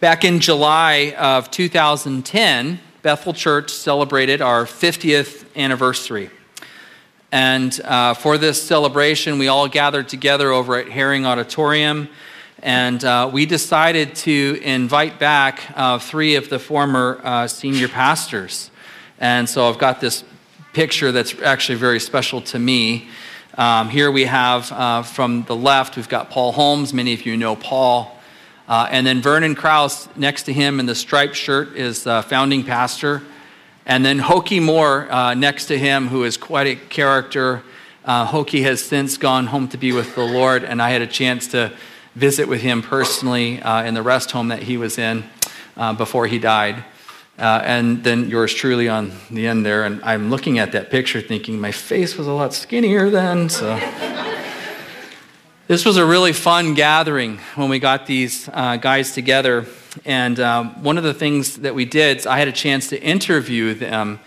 Back in July of 2010, Bethel Church celebrated our 50th anniversary. And uh, for this celebration, we all gathered together over at Hering Auditorium. And uh, we decided to invite back uh, three of the former uh, senior pastors. And so I've got this picture that's actually very special to me. Um, here we have uh, from the left, we've got Paul Holmes. Many of you know Paul. Uh, and then Vernon Krause next to him in the striped shirt is founding pastor. And then Hokie Moore uh, next to him, who is quite a character. Uh, Hokie has since gone home to be with the Lord, and I had a chance to visit with him personally uh, in the rest home that he was in uh, before he died. and then yours truly on the end there. And I'm looking at that picture thinking my face was a lot skinnier then. So. This was a really fun gathering when we got these uh, guys together. And um, one of the things that we did, I had a chance to interview them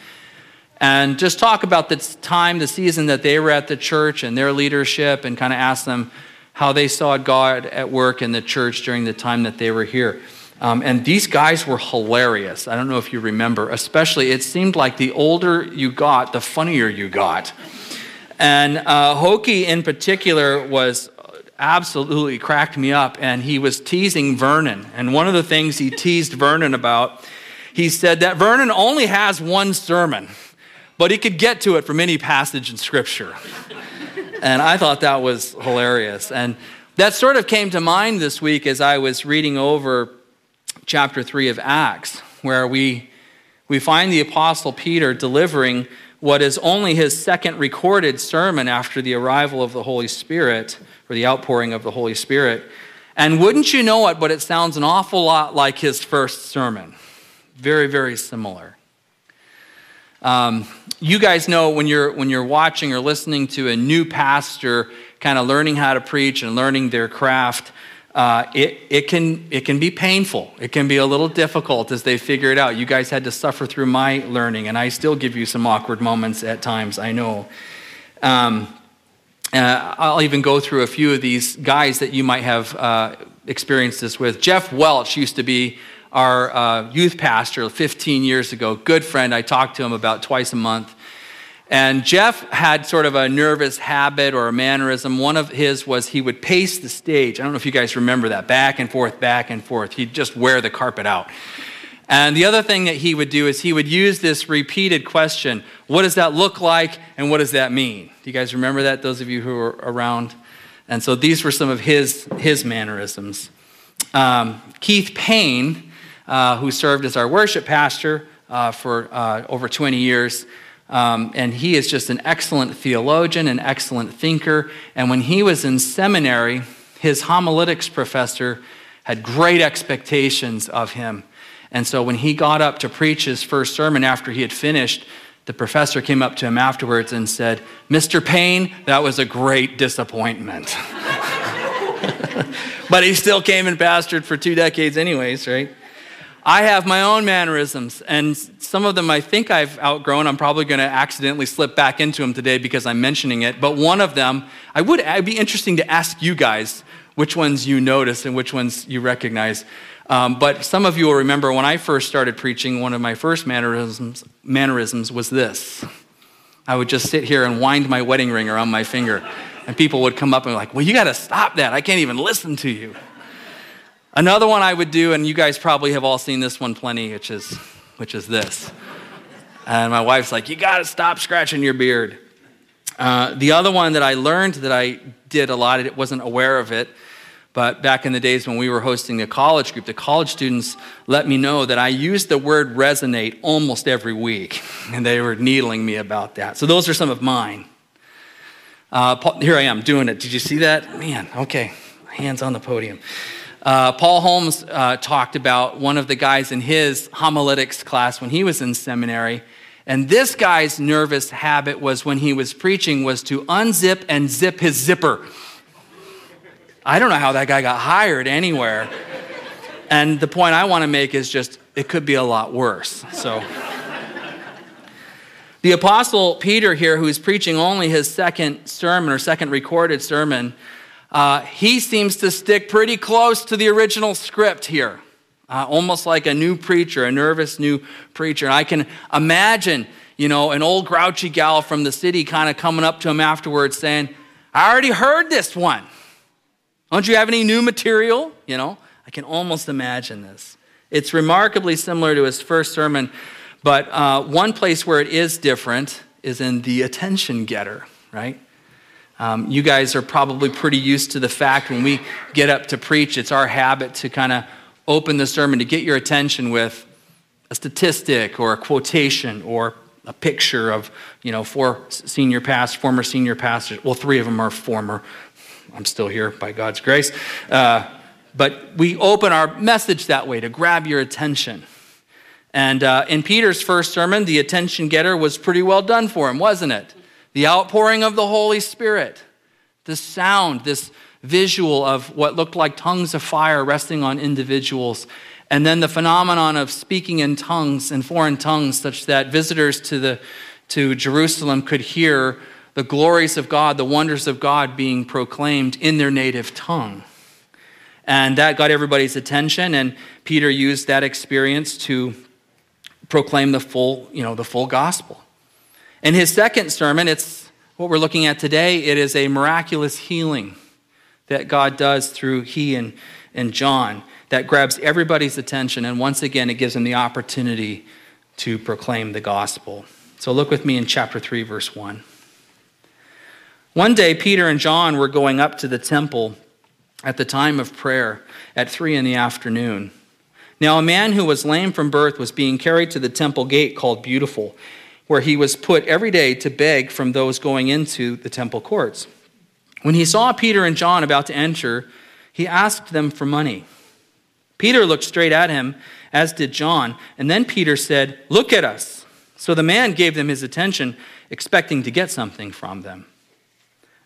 and just talk about the time, the season that they were at the church and their leadership, and kind of ask them how they saw God at work in the church during the time that they were here. Um, and these guys were hilarious. I don't know if you remember, especially, it seemed like the older you got, the funnier you got. And uh, Hokie, in particular, was absolutely cracked me up. And he was teasing Vernon. And one of the things he teased Vernon about, he said that Vernon only has one sermon, but he could get to it from any passage in Scripture. and I thought that was hilarious. And that sort of came to mind this week as I was reading over chapter 3 of Acts, where we, we find the Apostle Peter delivering what is only his second recorded sermon after the arrival of the Holy Spirit or the outpouring of the Holy Spirit. And wouldn't you know it, but it sounds an awful lot like his first sermon. Very, very similar. Um, you guys know when you're, when you're watching or listening to a new pastor kind of learning how to preach and learning their craft, uh, it, it, can, it can be painful. It can be a little difficult as they figure it out. You guys had to suffer through my learning, and I still give you some awkward moments at times, I know. Um, uh, I'll even go through a few of these guys that you might have uh, experienced this with. Jeff Welch used to be our uh, youth pastor 15 years ago. Good friend. I talked to him about twice a month. And Jeff had sort of a nervous habit or a mannerism. One of his was he would pace the stage. I don't know if you guys remember that back and forth, back and forth. He'd just wear the carpet out. And the other thing that he would do is he would use this repeated question What does that look like and what does that mean? Do you guys remember that, those of you who are around? And so these were some of his, his mannerisms. Um, Keith Payne, uh, who served as our worship pastor uh, for uh, over 20 years, um, and he is just an excellent theologian, an excellent thinker. And when he was in seminary, his homiletics professor had great expectations of him. And so when he got up to preach his first sermon after he had finished, the professor came up to him afterwards and said, Mr. Payne, that was a great disappointment. but he still came and pastored for two decades, anyways, right? I have my own mannerisms, and some of them I think I've outgrown. I'm probably going to accidentally slip back into them today because I'm mentioning it. But one of them, I would, it'd be interesting to ask you guys which ones you notice and which ones you recognize. Um, but some of you will remember when I first started preaching, one of my first mannerisms, mannerisms was this. I would just sit here and wind my wedding ring around my finger, and people would come up and be like, Well, you got to stop that. I can't even listen to you. Another one I would do, and you guys probably have all seen this one plenty, which is, which is this. And my wife's like, You got to stop scratching your beard. Uh, the other one that I learned that I did a lot, it wasn't aware of it, but back in the days when we were hosting a college group, the college students let me know that I used the word resonate almost every week, and they were needling me about that. So those are some of mine. Uh, here I am doing it. Did you see that? Man, okay. Hands on the podium. Uh, Paul Holmes uh, talked about one of the guys in his homiletics class when he was in seminary. And this guy's nervous habit was when he was preaching was to unzip and zip his zipper. I don't know how that guy got hired anywhere. And the point I want to make is just it could be a lot worse. So the apostle Peter here who's preaching only his second sermon or second recorded sermon, uh, he seems to stick pretty close to the original script here. uh, almost like a new preacher, a nervous new preacher. And I can imagine, you know, an old grouchy gal from the city kind of coming up to him afterwards saying, I already heard this one. Don't you have any new material? You know, I can almost imagine this. It's remarkably similar to his first sermon, but uh, one place where it is different is in the attention getter, right? Um, you guys are probably pretty used to the fact when we get up to preach, it's our habit to kind of open the sermon to get your attention with a statistic or a quotation or a picture of, you know, four senior past, former senior pastors. Well, three of them are former. I'm still here by God's grace. Uh, but we open our message that way to grab your attention. And uh, in Peter's first sermon, the attention getter was pretty well done for him, wasn't it? The outpouring of the Holy Spirit, the sound, this visual of what looked like tongues of fire resting on individuals, and then the phenomenon of speaking in tongues and foreign tongues, such that visitors to, the, to Jerusalem could hear the glories of God, the wonders of God being proclaimed in their native tongue. And that got everybody's attention, and Peter used that experience to proclaim the full, you know, the full gospel. In his second sermon, it's what we're looking at today. It is a miraculous healing that God does through he and, and John that grabs everybody's attention. And once again, it gives them the opportunity to proclaim the gospel. So look with me in chapter 3, verse 1. One day, Peter and John were going up to the temple at the time of prayer at 3 in the afternoon. Now, a man who was lame from birth was being carried to the temple gate called Beautiful, where he was put every day to beg from those going into the temple courts. When he saw Peter and John about to enter, he asked them for money. Peter looked straight at him, as did John, and then Peter said, Look at us. So the man gave them his attention, expecting to get something from them.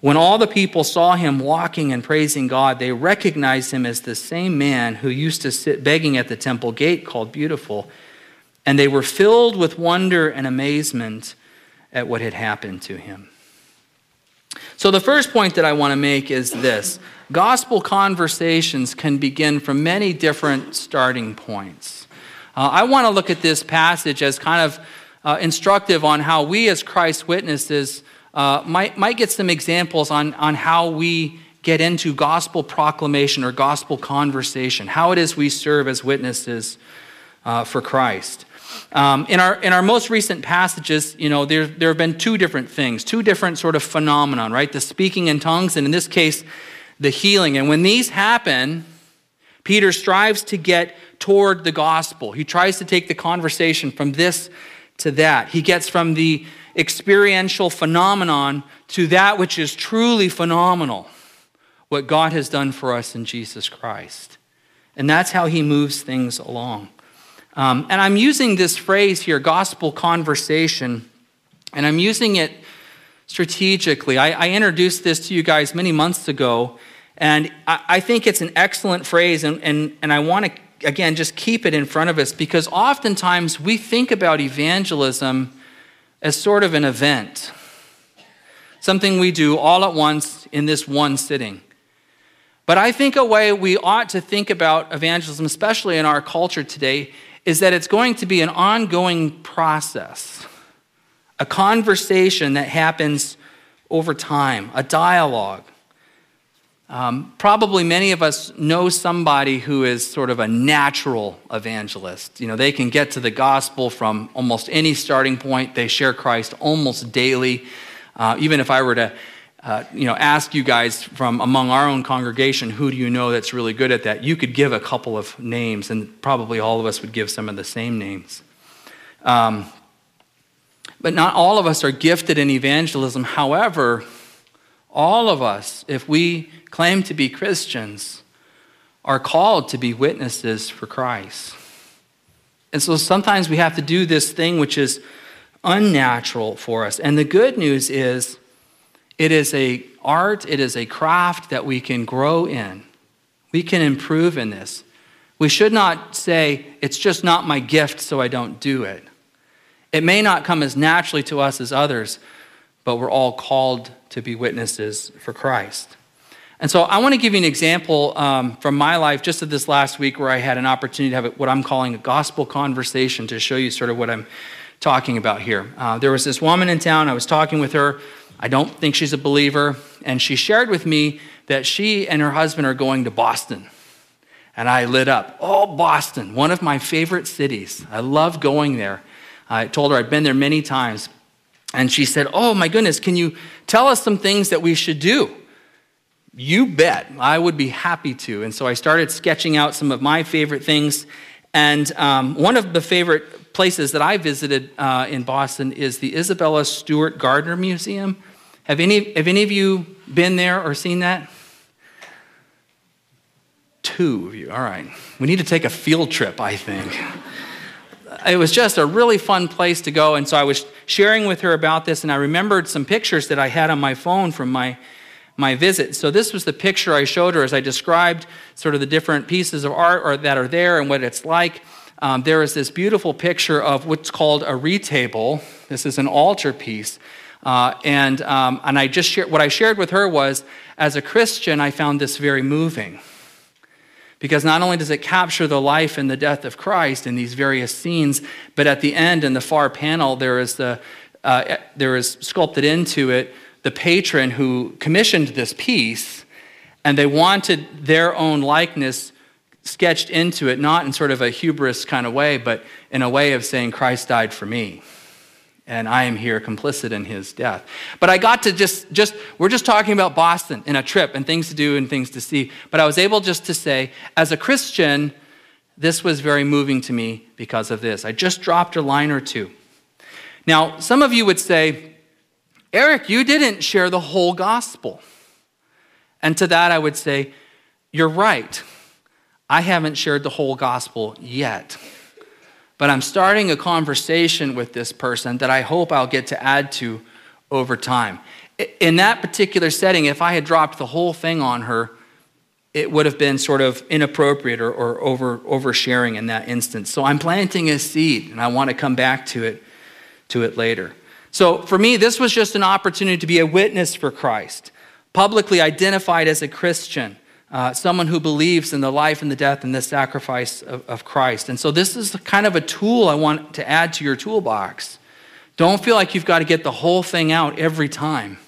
When all the people saw him walking and praising God, they recognized him as the same man who used to sit begging at the temple gate called Beautiful. And they were filled with wonder and amazement at what had happened to him. So, the first point that I want to make is this gospel conversations can begin from many different starting points. Uh, I want to look at this passage as kind of uh, instructive on how we, as Christ's witnesses, uh, might, get some examples on, on how we get into gospel proclamation or gospel conversation, how it is we serve as witnesses uh, for Christ. Um, in, our, in our most recent passages, you know, there, there have been two different things, two different sort of phenomenon, right? The speaking in tongues, and in this case, the healing. And when these happen, Peter strives to get toward the gospel. He tries to take the conversation from this to that. He gets from the experiential phenomenon to that which is truly phenomenal, what God has done for us in Jesus Christ. And that's how he moves things along. Um, and I'm using this phrase here, gospel conversation, and I'm using it strategically. I, I introduced this to you guys many months ago, and I, I think it's an excellent phrase, and, and, and I want to, again, just keep it in front of us because oftentimes we think about evangelism as sort of an event, something we do all at once in this one sitting. But I think a way we ought to think about evangelism, especially in our culture today, is that it's going to be an ongoing process, a conversation that happens over time, a dialogue. Um, probably many of us know somebody who is sort of a natural evangelist. You know, they can get to the gospel from almost any starting point. They share Christ almost daily. Uh, even if I were to uh, you know, ask you guys from among our own congregation, who do you know that's really good at that? You could give a couple of names, and probably all of us would give some of the same names. Um, but not all of us are gifted in evangelism. However, all of us, if we claim to be Christians, are called to be witnesses for Christ. And so sometimes we have to do this thing which is unnatural for us. And the good news is it is a art, it is a craft that we can grow in. We can improve in this. We should not say, it's just not my gift, so I don't do it. It may not come as naturally to us as others, but we're all called to be witnesses for Christ. And so I want to give you an example um, from my life just of this last week where I had an opportunity to have what I'm calling a gospel conversation to show you sort of what I'm talking about here. Uh, there was this woman in town, I was talking with her. I don't think she's a believer. And she shared with me that she and her husband are going to Boston. And I lit up. Oh, Boston, one of my favorite cities. I love going there. I told her I'd been there many times. And she said, Oh, my goodness, can you tell us some things that we should do? You bet. I would be happy to. And so I started sketching out some of my favorite things. And um, one of the favorite places that I visited uh, in Boston is the Isabella Stewart Gardner Museum. Have any, have any of you been there or seen that? Two of you. All right. We need to take a field trip, I think. It was just a really fun place to go. And so I was sharing with her about this, and I remembered some pictures that I had on my phone from my, my visit. So this was the picture I showed her as I described sort of the different pieces of art or, that are there and what it's like. Um, there is this beautiful picture of what's called a retable. This is an altar piece. Uh, and, um, and I just what I shared with her was, as a Christian, I found this very moving. Because not only does it capture the life and the death of Christ in these various scenes, but at the end, in the far panel, there is, the, uh, there is sculpted into it the patron who commissioned this piece, and they wanted their own likeness sketched into it, not in sort of a hubris kind of way, but in a way of saying, Christ died for me and I am here complicit in his death. But I got to just, just, we're just talking about Boston and a trip and things to do and things to see. But I was able just to say, as a Christian, this was very moving to me because of this. I just dropped a line or two. Now, some of you would say, Eric, you didn't share the whole gospel. And to that, I would say, you're right. I haven't shared the whole gospel yet but I'm starting a conversation with this person that I hope I'll get to add to over time. In that particular setting, if I had dropped the whole thing on her, it would have been sort of inappropriate or, or over oversharing in that instance. So I'm planting a seed, and I want to come back to it to it later. So for me, this was just an opportunity to be a witness for Christ, publicly identified as a Christian uh, someone who believes in the life and the death and the sacrifice of, of Christ. And so, this is kind of a tool I want to add to your toolbox. Don't feel like you've got to get the whole thing out every time.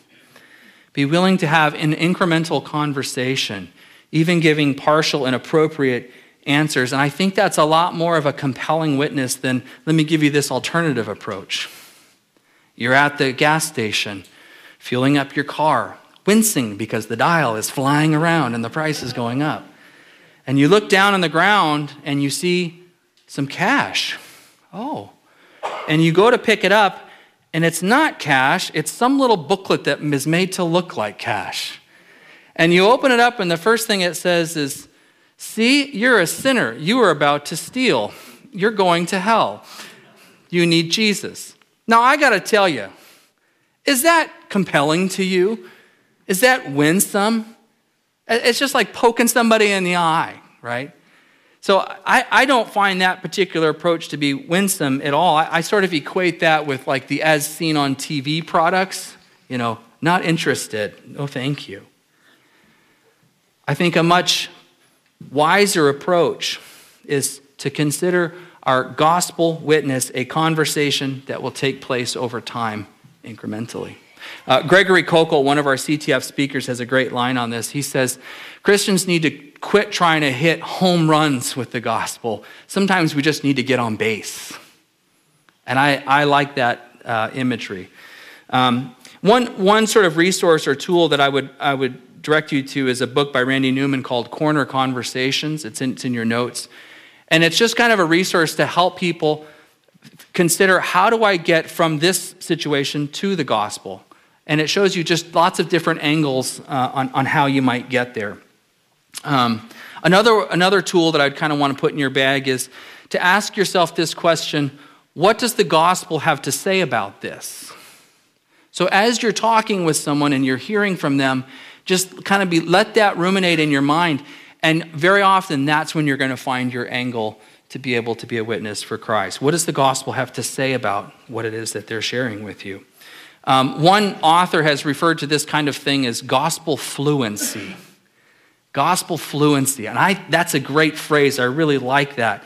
Be willing to have an incremental conversation, even giving partial and appropriate answers. And I think that's a lot more of a compelling witness than let me give you this alternative approach. You're at the gas station, fueling up your car wincing because the dial is flying around and the price is going up. And you look down on the ground and you see some cash. Oh. And you go to pick it up, and it's not cash, it's some little booklet that is made to look like cash. And you open it up, and the first thing it says is, See, you're a sinner. You are about to steal. You're going to hell. You need Jesus. Now, I got to tell you, is that compelling to you? Is that winsome? It's just like poking somebody in the eye, right? So I, I don't find that particular approach to be winsome at all. I, I sort of equate that with like the as seen on TV products, you know, not interested. No, thank you. I think a much wiser approach is to consider our gospel witness a conversation that will take place over time incrementally. Uh, Gregory Koukl, one of our CTF speakers, has a great line on this. He says, Christians need to quit trying to hit home runs with the gospel. Sometimes we just need to get on base. And I, I like that uh, imagery. Um, one, one sort of resource or tool that I would, I would direct you to is a book by Randy Newman called Corner Conversations. It's in, it's in your notes. And it's just kind of a resource to help people consider how do I get from this situation to the gospel? And it shows you just lots of different angles uh, on, on how you might get there. Um, another, another tool that I'd kind of want to put in your bag is to ask yourself this question what does the gospel have to say about this? So, as you're talking with someone and you're hearing from them, just kind of be, let that ruminate in your mind. And very often, that's when you're going to find your angle to be able to be a witness for Christ. What does the gospel have to say about what it is that they're sharing with you? Um, one author has referred to this kind of thing as gospel fluency. Gospel fluency. And I, that's a great phrase. I really like that.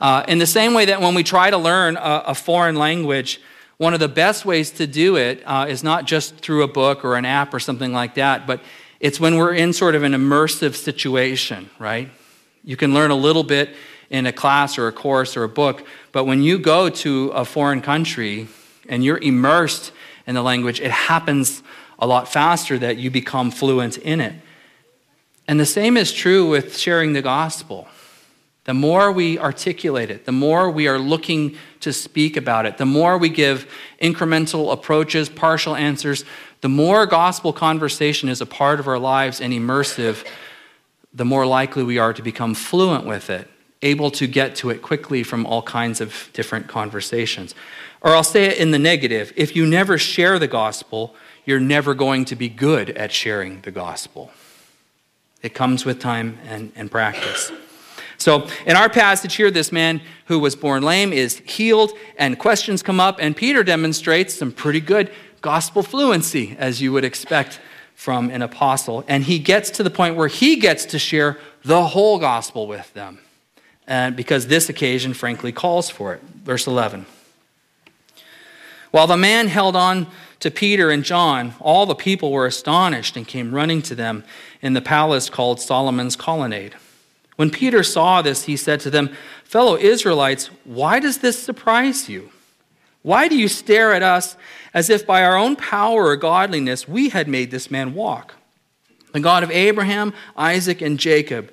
Uh, in the same way that when we try to learn a, a foreign language, one of the best ways to do it uh, is not just through a book or an app or something like that, but it's when we're in sort of an immersive situation, right? You can learn a little bit in a class or a course or a book, but when you go to a foreign country and you're immersed in the language, it happens a lot faster that you become fluent in it. And the same is true with sharing the gospel. The more we articulate it, the more we are looking to speak about it, the more we give incremental approaches, partial answers, the more gospel conversation is a part of our lives and immersive, the more likely we are to become fluent with it, able to get to it quickly from all kinds of different conversations. Or I'll say it in the negative if you never share the gospel, you're never going to be good at sharing the gospel. It comes with time and, and practice. So, in our passage here, this man who was born lame is healed, and questions come up, and Peter demonstrates some pretty good gospel fluency, as you would expect from an apostle. And he gets to the point where he gets to share the whole gospel with them, and because this occasion, frankly, calls for it. Verse 11. While the man held on to Peter and John, all the people were astonished and came running to them in the palace called Solomon's Colonnade. When Peter saw this, he said to them, Fellow Israelites, why does this surprise you? Why do you stare at us as if by our own power or godliness we had made this man walk? The God of Abraham, Isaac, and Jacob,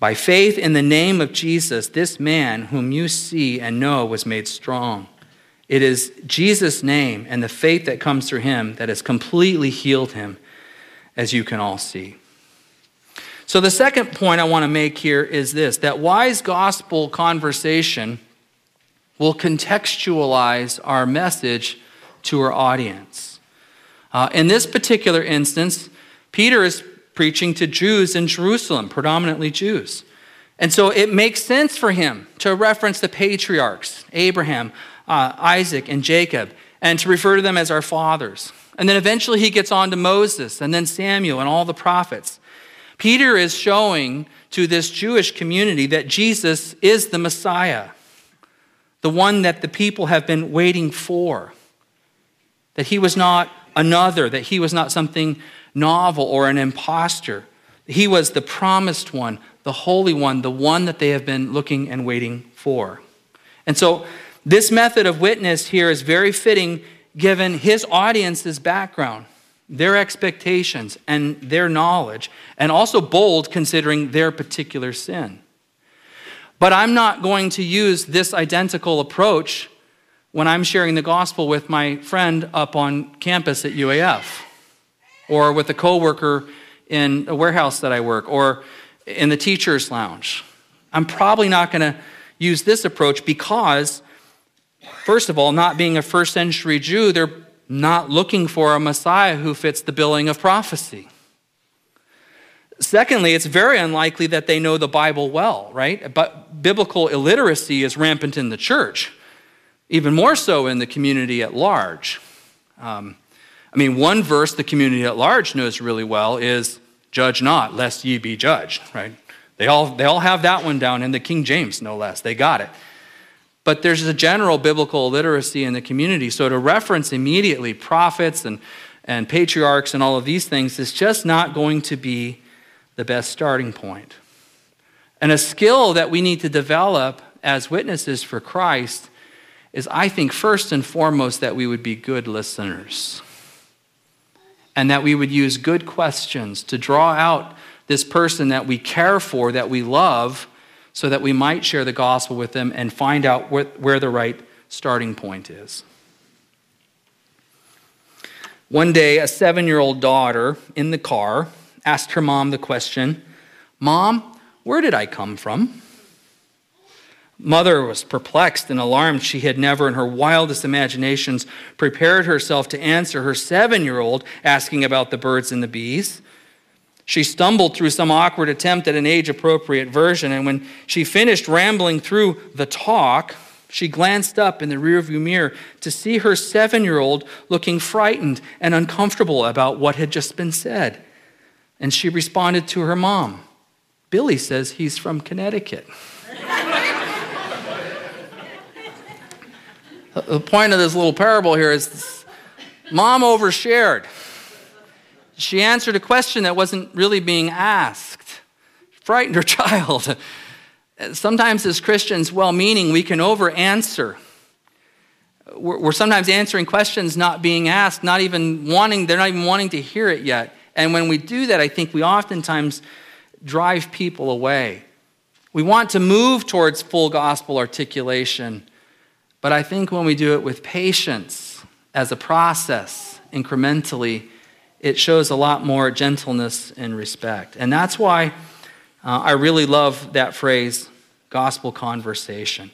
By faith in the name of Jesus, this man whom you see and know was made strong. It is Jesus' name and the faith that comes through him that has completely healed him, as you can all see. So, the second point I want to make here is this that wise gospel conversation will contextualize our message to our audience. Uh, in this particular instance, Peter is preaching to Jews in Jerusalem, predominantly Jews. And so it makes sense for him to reference the patriarchs, Abraham, uh, Isaac and Jacob, and to refer to them as our fathers. And then eventually he gets on to Moses and then Samuel and all the prophets. Peter is showing to this Jewish community that Jesus is the Messiah, the one that the people have been waiting for, that he was not another, that he was not something novel or an impostor. He was the promised one, the holy one, the one that they have been looking and waiting for. And so this method of witness here is very fitting given his audience's background, their expectations, and their knowledge, and also bold considering their particular sin. But I'm not going to use this identical approach when I'm sharing the gospel with my friend up on campus at UAF, or with a coworker in a warehouse that I work, or in the teacher's lounge. I'm probably not going to use this approach because First of all, not being a first century Jew, they're not looking for a Messiah who fits the billing of prophecy. Secondly, it's very unlikely that they know the Bible well, right? But biblical illiteracy is rampant in the church, even more so in the community at large. Um, I mean, one verse the community at large knows really well is, Judge not, lest ye be judged, right? They all, they all have that one down in the King James, no less. They got it. But there's a general biblical literacy in the community. So to reference immediately prophets and, and patriarchs and all of these things is just not going to be the best starting point. And a skill that we need to develop as witnesses for Christ is I think first and foremost that we would be good listeners and that we would use good questions to draw out this person that we care for, that we love, so that we might share the gospel with them and find out where the right starting point is. One day, a seven year old daughter in the car asked her mom the question Mom, where did I come from? Mother was perplexed and alarmed. She had never, in her wildest imaginations, prepared herself to answer her seven year old asking about the birds and the bees. She stumbled through some awkward attempt at an age appropriate version, and when she finished rambling through the talk, she glanced up in the rearview mirror to see her seven year old looking frightened and uncomfortable about what had just been said. And she responded to her mom Billy says he's from Connecticut. The point of this little parable here is mom overshared. She answered a question that wasn't really being asked, frightened her child. Sometimes, as Christians, well meaning, we can over answer. We're sometimes answering questions not being asked, not even wanting, they're not even wanting to hear it yet. And when we do that, I think we oftentimes drive people away. We want to move towards full gospel articulation, but I think when we do it with patience as a process, incrementally, it shows a lot more gentleness and respect. And that's why uh, I really love that phrase, gospel conversation.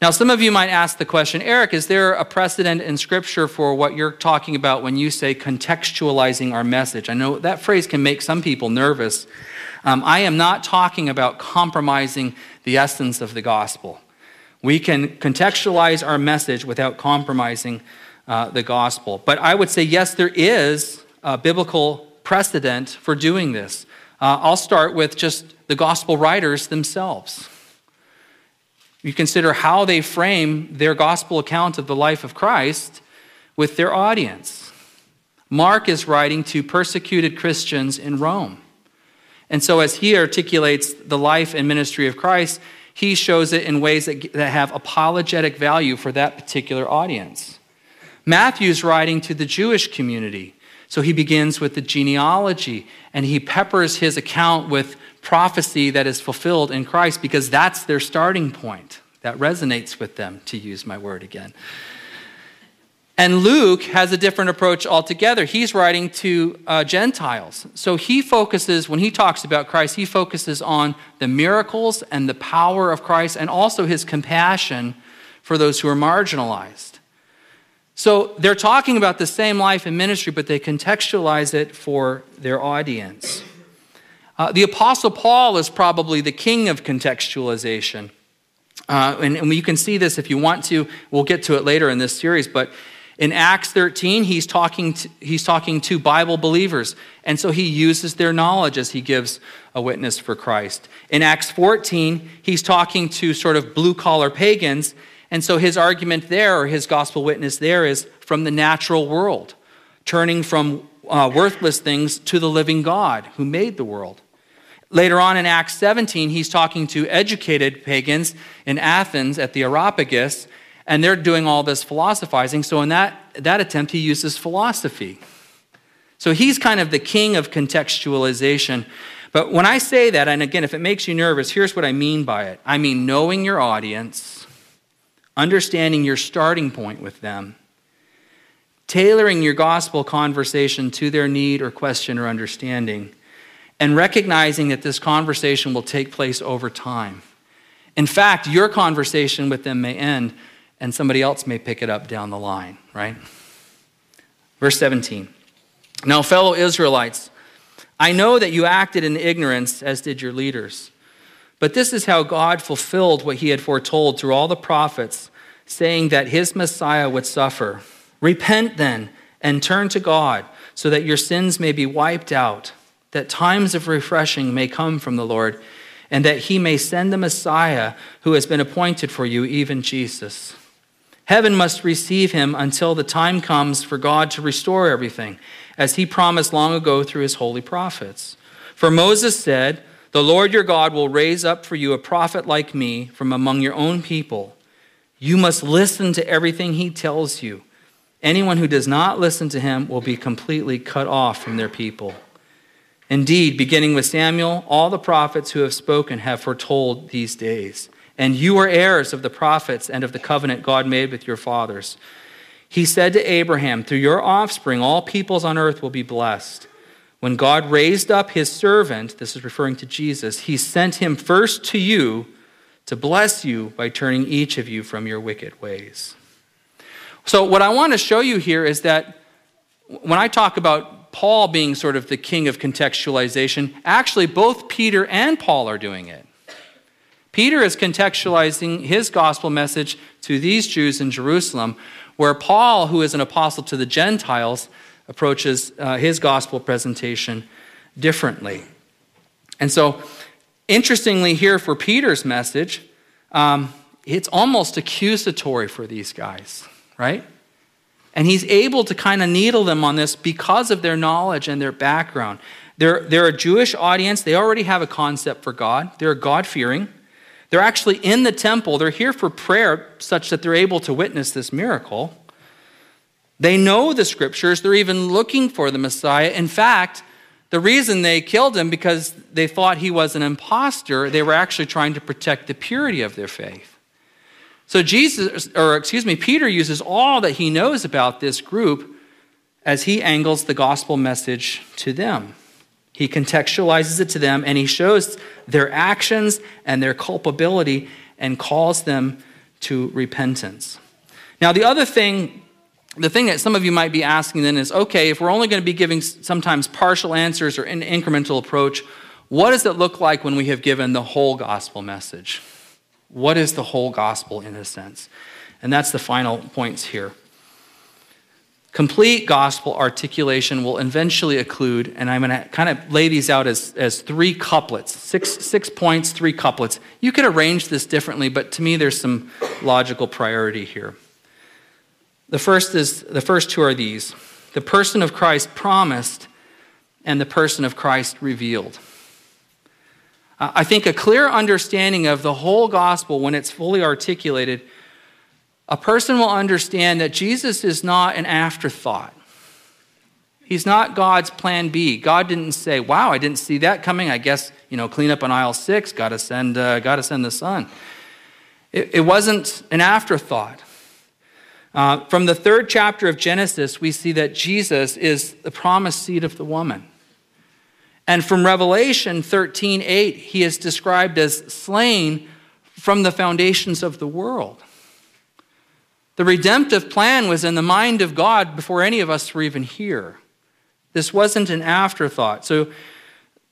Now, some of you might ask the question Eric, is there a precedent in Scripture for what you're talking about when you say contextualizing our message? I know that phrase can make some people nervous. Um, I am not talking about compromising the essence of the gospel. We can contextualize our message without compromising uh, the gospel. But I would say, yes, there is a biblical precedent for doing this. Uh, I'll start with just the gospel writers themselves. You consider how they frame their gospel account of the life of Christ with their audience. Mark is writing to persecuted Christians in Rome. And so, as he articulates the life and ministry of Christ, he shows it in ways that, that have apologetic value for that particular audience. Matthew's writing to the Jewish community. So he begins with the genealogy and he peppers his account with prophecy that is fulfilled in Christ because that's their starting point. That resonates with them, to use my word again. And Luke has a different approach altogether. He's writing to uh, Gentiles. So he focuses, when he talks about Christ, he focuses on the miracles and the power of Christ and also his compassion for those who are marginalized. So they're talking about the same life and ministry, but they contextualize it for their audience. Uh, the Apostle Paul is probably the king of contextualization. Uh, and, and you can see this if you want to. We'll get to it later in this series. But in Acts 13, he's talking, to, he's talking to Bible believers. And so he uses their knowledge as he gives a witness for Christ. In Acts 14, he's talking to sort of blue collar pagans. And so his argument there, or his gospel witness there, is from the natural world, turning from uh, worthless things to the living God who made the world. Later on in Acts 17, he's talking to educated pagans in Athens at the Areopagus, and they're doing all this philosophizing. So, in that, that attempt, he uses philosophy. So, he's kind of the king of contextualization. But when I say that, and again, if it makes you nervous, here's what I mean by it I mean knowing your audience, understanding your starting point with them, tailoring your gospel conversation to their need or question or understanding and recognizing that this conversation will take place over time. In fact, your conversation with them may end and somebody else may pick it up down the line, right? Verse 17. Now, fellow Israelites, I know that you acted in ignorance, as did your leaders. But this is how God fulfilled what he had foretold through all the prophets, saying that his Messiah would suffer. Repent then and turn to God, so that your sins may be wiped out that times of refreshing may come from the Lord, and that he may send the Messiah who has been appointed for you, even Jesus. Heaven must receive him until the time comes for God to restore everything, as he promised long ago through his holy prophets. For Moses said, The Lord your God will raise up for you a prophet like me from among your own people. You must listen to everything he tells you. Anyone who does not listen to him will be completely cut off from their people. Indeed, beginning with Samuel, all the prophets who have spoken have foretold these days. And you are heirs of the prophets and of the covenant God made with your fathers. He said to Abraham, Through your offspring, all peoples on earth will be blessed. When God raised up his servant, this is referring to Jesus, he sent him first to you to bless you by turning each of you from your wicked ways. So, what I want to show you here is that when I talk about Paul being sort of the king of contextualization, actually both Peter and Paul are doing it. Peter is contextualizing his gospel message to these Jews in Jerusalem, where Paul, who is an apostle to the Gentiles, approaches uh, his gospel presentation differently. And so, interestingly, here for Peter's message, um, it's almost accusatory for these guys, right? And he's able to kind of needle them on this because of their knowledge and their background. They're, they're a Jewish audience. They already have a concept for God. They're God fearing. They're actually in the temple. They're here for prayer, such that they're able to witness this miracle. They know the scriptures. They're even looking for the Messiah. In fact, the reason they killed him because they thought he was an impostor, they were actually trying to protect the purity of their faith. So Jesus, or excuse me, Peter uses all that he knows about this group as he angles the gospel message to them. He contextualizes it to them and he shows their actions and their culpability and calls them to repentance. Now, the other thing, the thing that some of you might be asking then is okay, if we're only going to be giving sometimes partial answers or an incremental approach, what does it look like when we have given the whole gospel message? What is the whole gospel in a sense? And that's the final points here. Complete gospel articulation will eventually occlude, and I'm going to kind of lay these out as, as three couplets six, six points, three couplets. You could arrange this differently, but to me, there's some logical priority here. The first, is, the first two are these the person of Christ promised and the person of Christ revealed. I think a clear understanding of the whole gospel, when it's fully articulated, a person will understand that Jesus is not an afterthought. He's not God's plan B. God didn't say, "Wow, I didn't see that coming. I guess you know, clean up on aisle six. Got to send, uh, got to send the son." It, it, wasn't an afterthought. Uh, from the third chapter of Genesis, we see that Jesus is the promised seed of the woman. And from Revelation 13 8, he is described as slain from the foundations of the world. The redemptive plan was in the mind of God before any of us were even here. This wasn't an afterthought. So,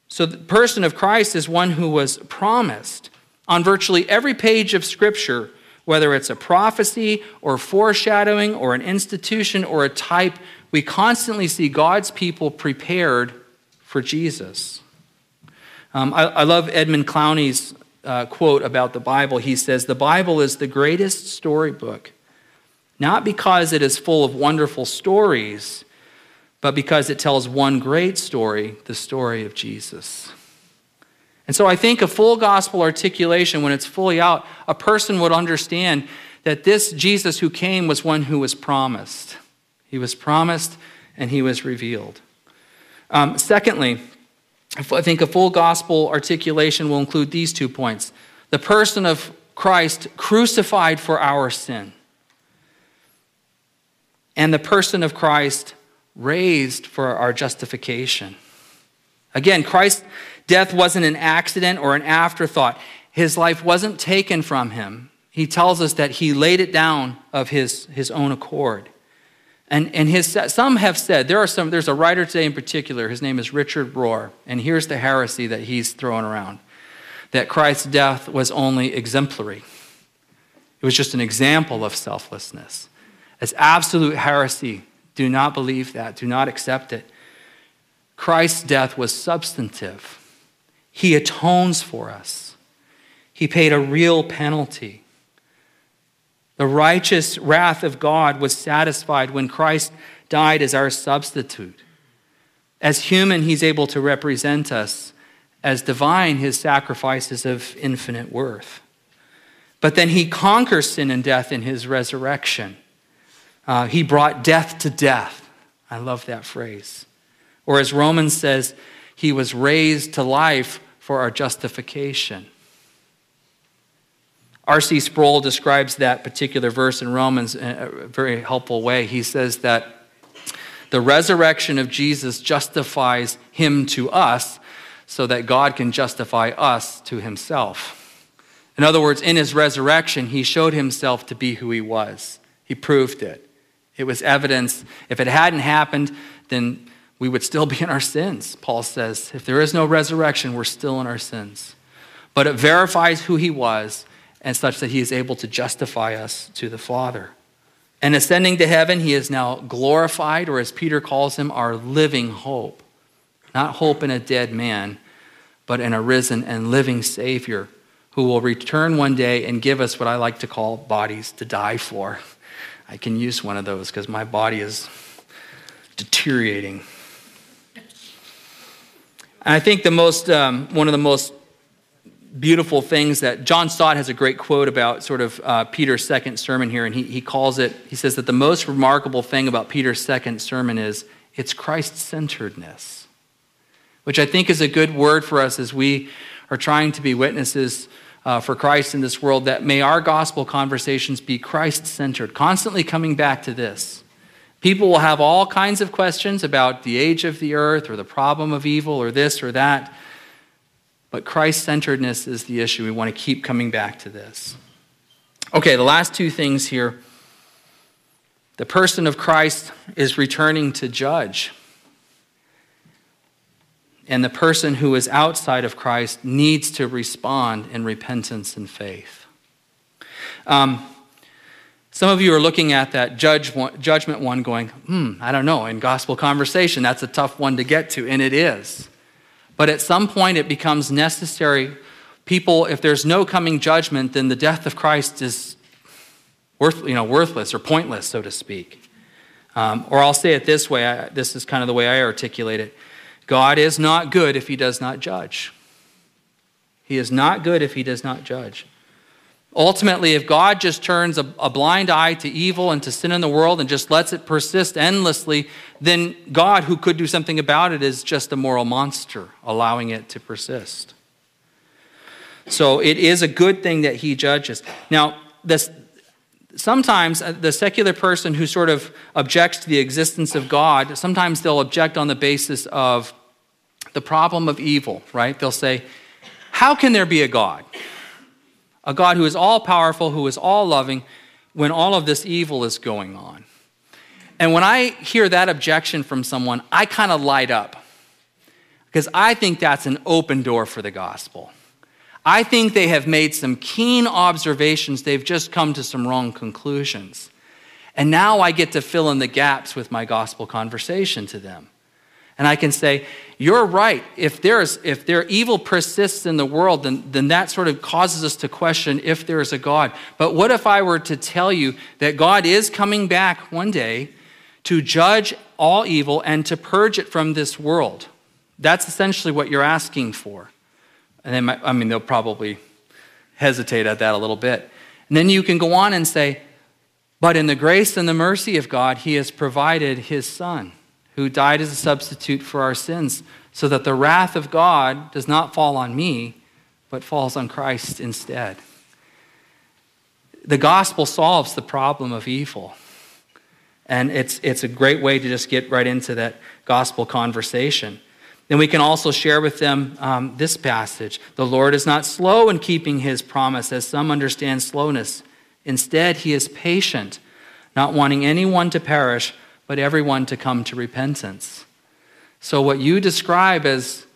so the person of Christ is one who was promised. On virtually every page of Scripture, whether it's a prophecy or foreshadowing or an institution or a type, we constantly see God's people prepared for Jesus. Um, I, I, love Edmund Clowney's uh, quote about the Bible. He says, The Bible is the greatest storybook not because it is full of wonderful stories, but because it tells one great story, the story of Jesus. And so I think a full gospel articulation, when it's fully out, a person would understand that this Jesus who came was one who was promised. He was promised and he was revealed. Um, secondly, I think a full gospel articulation will include these two points the person of Christ crucified for our sin and the person of Christ raised for our justification. Again, Christ's death wasn't an accident or an afterthought. His life wasn't taken from him. He tells us that he laid it down of his, his own accord. And, and his, some have said, there are some, there's a writer today in particular, his name is Richard Rohr, and here's the heresy that he's throwing around that Christ's death was only exemplary. It was just an example of selflessness as absolute heresy. Do not believe that. Do not accept it. Christ's death was substantive. He atones for us, He paid a real penalty. The righteous wrath of God was satisfied when Christ died as our substitute. As human, He's able to represent us. As divine, His sacrifice is of infinite worth. But then he conquers sin and death in his resurrection. Uh, he brought death to death. I love that phrase. Or as Romans says, he was raised to life for our justification. R.C. Sproul describes that particular verse in Romans in a very helpful way. He says that the resurrection of Jesus justifies him to us so that God can justify us to himself. In other words, in his resurrection, he showed himself to be who he was. He proved it. It was evidence. If it hadn't happened, then we would still be in our sins, Paul says. If there is no resurrection, we're still in our sins. But it verifies who he was and such that he is able to justify us to the Father. And ascending to heaven, he is now glorified, or as Peter calls him, our living hope. Not hope in a dead man, but in a risen and living Savior who will return one day and give us what I like to call bodies to die for. I can use one of those because my body is deteriorating. And I think the most, um, one of the most beautiful things that John Stott has a great quote about sort of uh, Peter's second sermon here, and he, he calls it, he says that the most remarkable thing about Peter's second sermon is it's Christ centeredness, which I think is a good word for us as we are trying to be witnesses uh, for Christ in this world, that may our gospel conversations be Christ centered, constantly coming back to this. People will have all kinds of questions about the age of the earth or the problem of evil or this or that, but Christ centeredness is the issue. We want to keep coming back to this. Okay, the last two things here. The person of Christ is returning to judge and the person who is outside of Christ needs to respond in repentance and faith. Um, some of you are looking at that judge one, judgment one going, hmm, I don't know, in gospel conversation, that's a tough one to get to, and it is. But at some point, it becomes necessary. People, if there's no coming judgment, then the death of Christ is worth, you know, worthless or pointless, so to speak. Um, or I'll say it this way I, this is kind of the way I articulate it. God is not good if he does not judge. He is not good if he does not judge. Ultimately, if God just turns a, a, blind eye to evil and to sin in the world and just lets it persist endlessly, then God, who could do something about it, is just a moral monster, allowing it to persist. So it is a good thing that he judges. Now, this, sometimes uh, the secular person who sort of objects to the existence of God, sometimes they'll object on the basis of the problem of evil, right? They'll say, How can there be a God? A God who is all powerful, who is all loving, when all of this evil is going on. And when I hear that objection from someone, I kind of light up because I think that's an open door for the gospel. I think they have made some keen observations. They've just come to some wrong conclusions. And now I get to fill in the gaps with my gospel conversation to them. And I can say, You're right. If, there's, if their evil persists in the world, then, then that sort of causes us to question if there is a God. But what if I were to tell you that God is coming back one day to judge all evil and to purge it from this world? That's essentially what you're asking for. And they might, I mean, they'll probably hesitate at that a little bit. And then you can go on and say, but in the grace and the mercy of God, He has provided His Son, who died as a substitute for our sins, so that the wrath of God does not fall on me, but falls on Christ instead. The gospel solves the problem of evil. And it's, it's a great way to just get right into that gospel conversation. Then we can also share with them um, this passage The Lord is not slow in keeping his promise, as some understand slowness. Instead, he is patient, not wanting anyone to perish, but everyone to come to repentance. So, what you describe as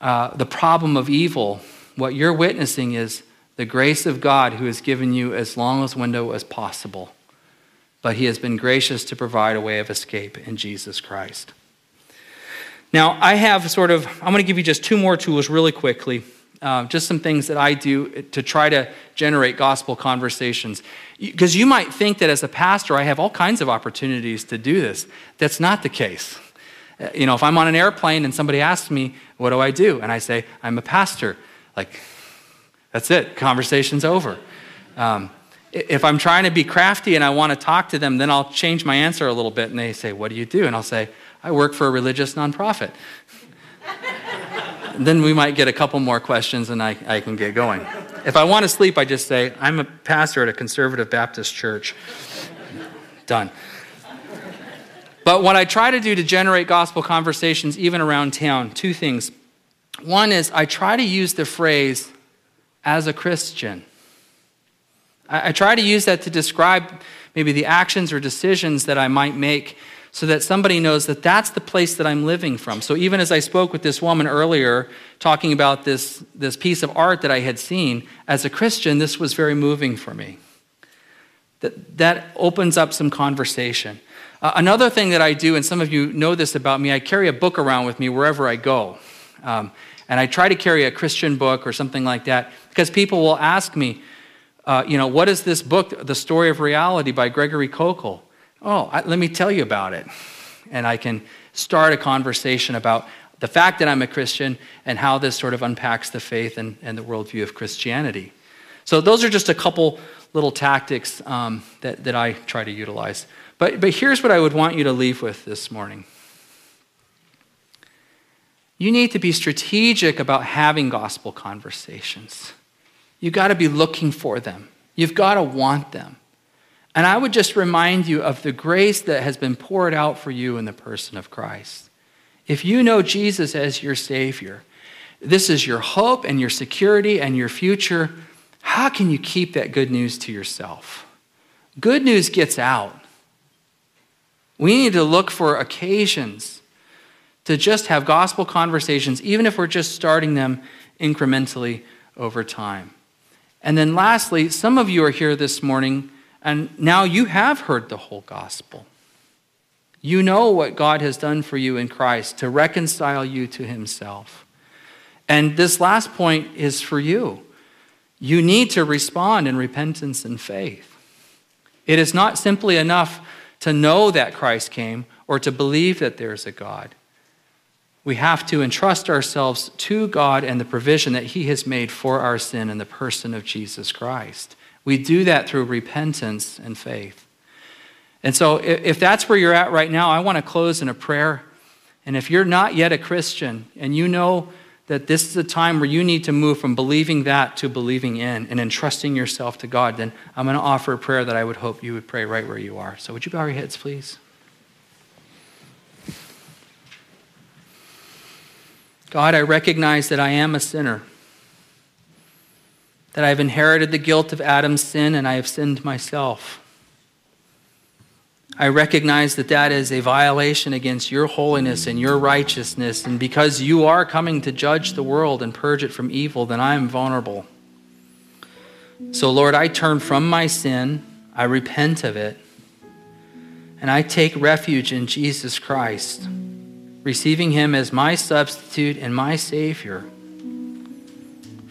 uh, the problem of evil, what you're witnessing is the grace of God who has given you as long a window as possible. But he has been gracious to provide a way of escape in Jesus Christ. Now, I have sort of, I'm going to give you just two more tools really quickly. Uh, just some things that I do to try to generate gospel conversations. Because you might think that as a pastor, I have all kinds of opportunities to do this. That's not the case. Uh, you know, if I'm on an airplane and somebody asks me, What do I do? And I say, I'm a pastor. Like, That's it. Conversation's over. Um, if I'm trying to be crafty and I want to talk to them, then I'll change my answer a little bit. And they say, What do you do? And I'll say, I work for a religious nonprofit. then we might get a couple more questions and I, I can get going. If I want to sleep, I just say, I'm a pastor at a conservative Baptist church. Done. But what I try to do to generate gospel conversations, even around town, two things. One is I try to use the phrase, as a Christian. I, I try to use that to describe maybe the actions or decisions that I might make so that somebody knows that that's the place that I'm living from. So even as I spoke with this woman earlier, talking about this, this piece of art that I had seen, as a Christian, this was very moving for me. That, that opens up some conversation. Uh, another thing that I do, and some of you know this about me, I carry a book around with me wherever I go. Um, and I try to carry a Christian book or something like that because people will ask me, uh, you know, what is this book, The Story of Reality by Gregory Koukl? Oh, I, let me tell you about it. And I can start a conversation about the fact that I'm a Christian and how this sort of unpacks the faith and, and the worldview of Christianity. So, those are just a couple little tactics um, that, that I try to utilize. But, but here's what I would want you to leave with this morning. You need to be strategic about having gospel conversations. You've got to be looking for them. You've got to want them. And I would just remind you of the grace that has been poured out for you in the person of Christ. If you know Jesus as your Savior, this is your hope and your security and your future. How can you keep that good news to yourself? Good news gets out. We need to look for occasions to just have gospel conversations, even if we're just starting them incrementally over time. And then lastly, some of you are here this morning and now you have heard the whole gospel. You know what God has done for you in Christ to reconcile you to himself. And this last point is for you. You need to respond in repentance and faith. It is not simply enough to know that Christ came or to believe that there's a God. We have to entrust ourselves to God and the provision that He has made for our sin in the person of Jesus Christ. We do that through repentance and faith. And so, if that's where you're at right now, I want to close in a prayer. And if you're not yet a Christian and you know that this is a time where you need to move from believing that to believing in and entrusting yourself to God, then I'm going to offer a prayer that I would hope you would pray right where you are. So, would you bow your heads, please? God, I recognize that I am a sinner, that I have inherited the guilt of Adam's sin and I have sinned myself. I recognize that that is a violation against your holiness and your righteousness, and because you are coming to judge the world and purge it from evil, then I am vulnerable. So, Lord, I turn from my sin, I repent of it, and I take refuge in Jesus Christ receiving him as my substitute and my Savior.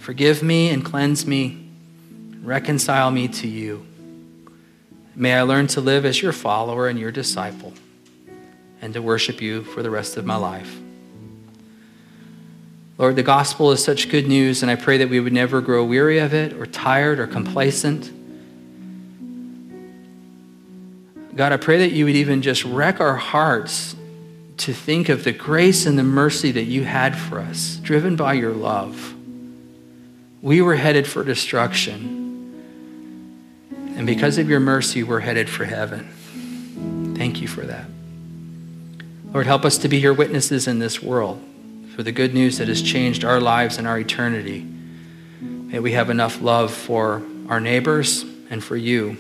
Forgive me and cleanse me, reconcile me to you. May I learn to live as your follower and your disciple, and to worship you for the rest of my life. Lord, the gospel is such good news, and I pray that we would never grow weary of it, or tired, or complacent. God, I pray that you would even just wreck our hearts to think of the grace and the mercy that you had for us, driven by your love. We were headed for destruction. And because of your mercy, we're headed for heaven. Thank you for that. Lord, help us to be your witnesses in this world for the good news that has changed our lives and our eternity. May we have enough love for our neighbors and for you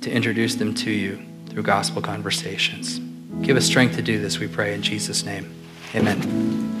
to introduce them to you through gospel conversations. Give us strength to do this, we pray in Jesus' name. Amen.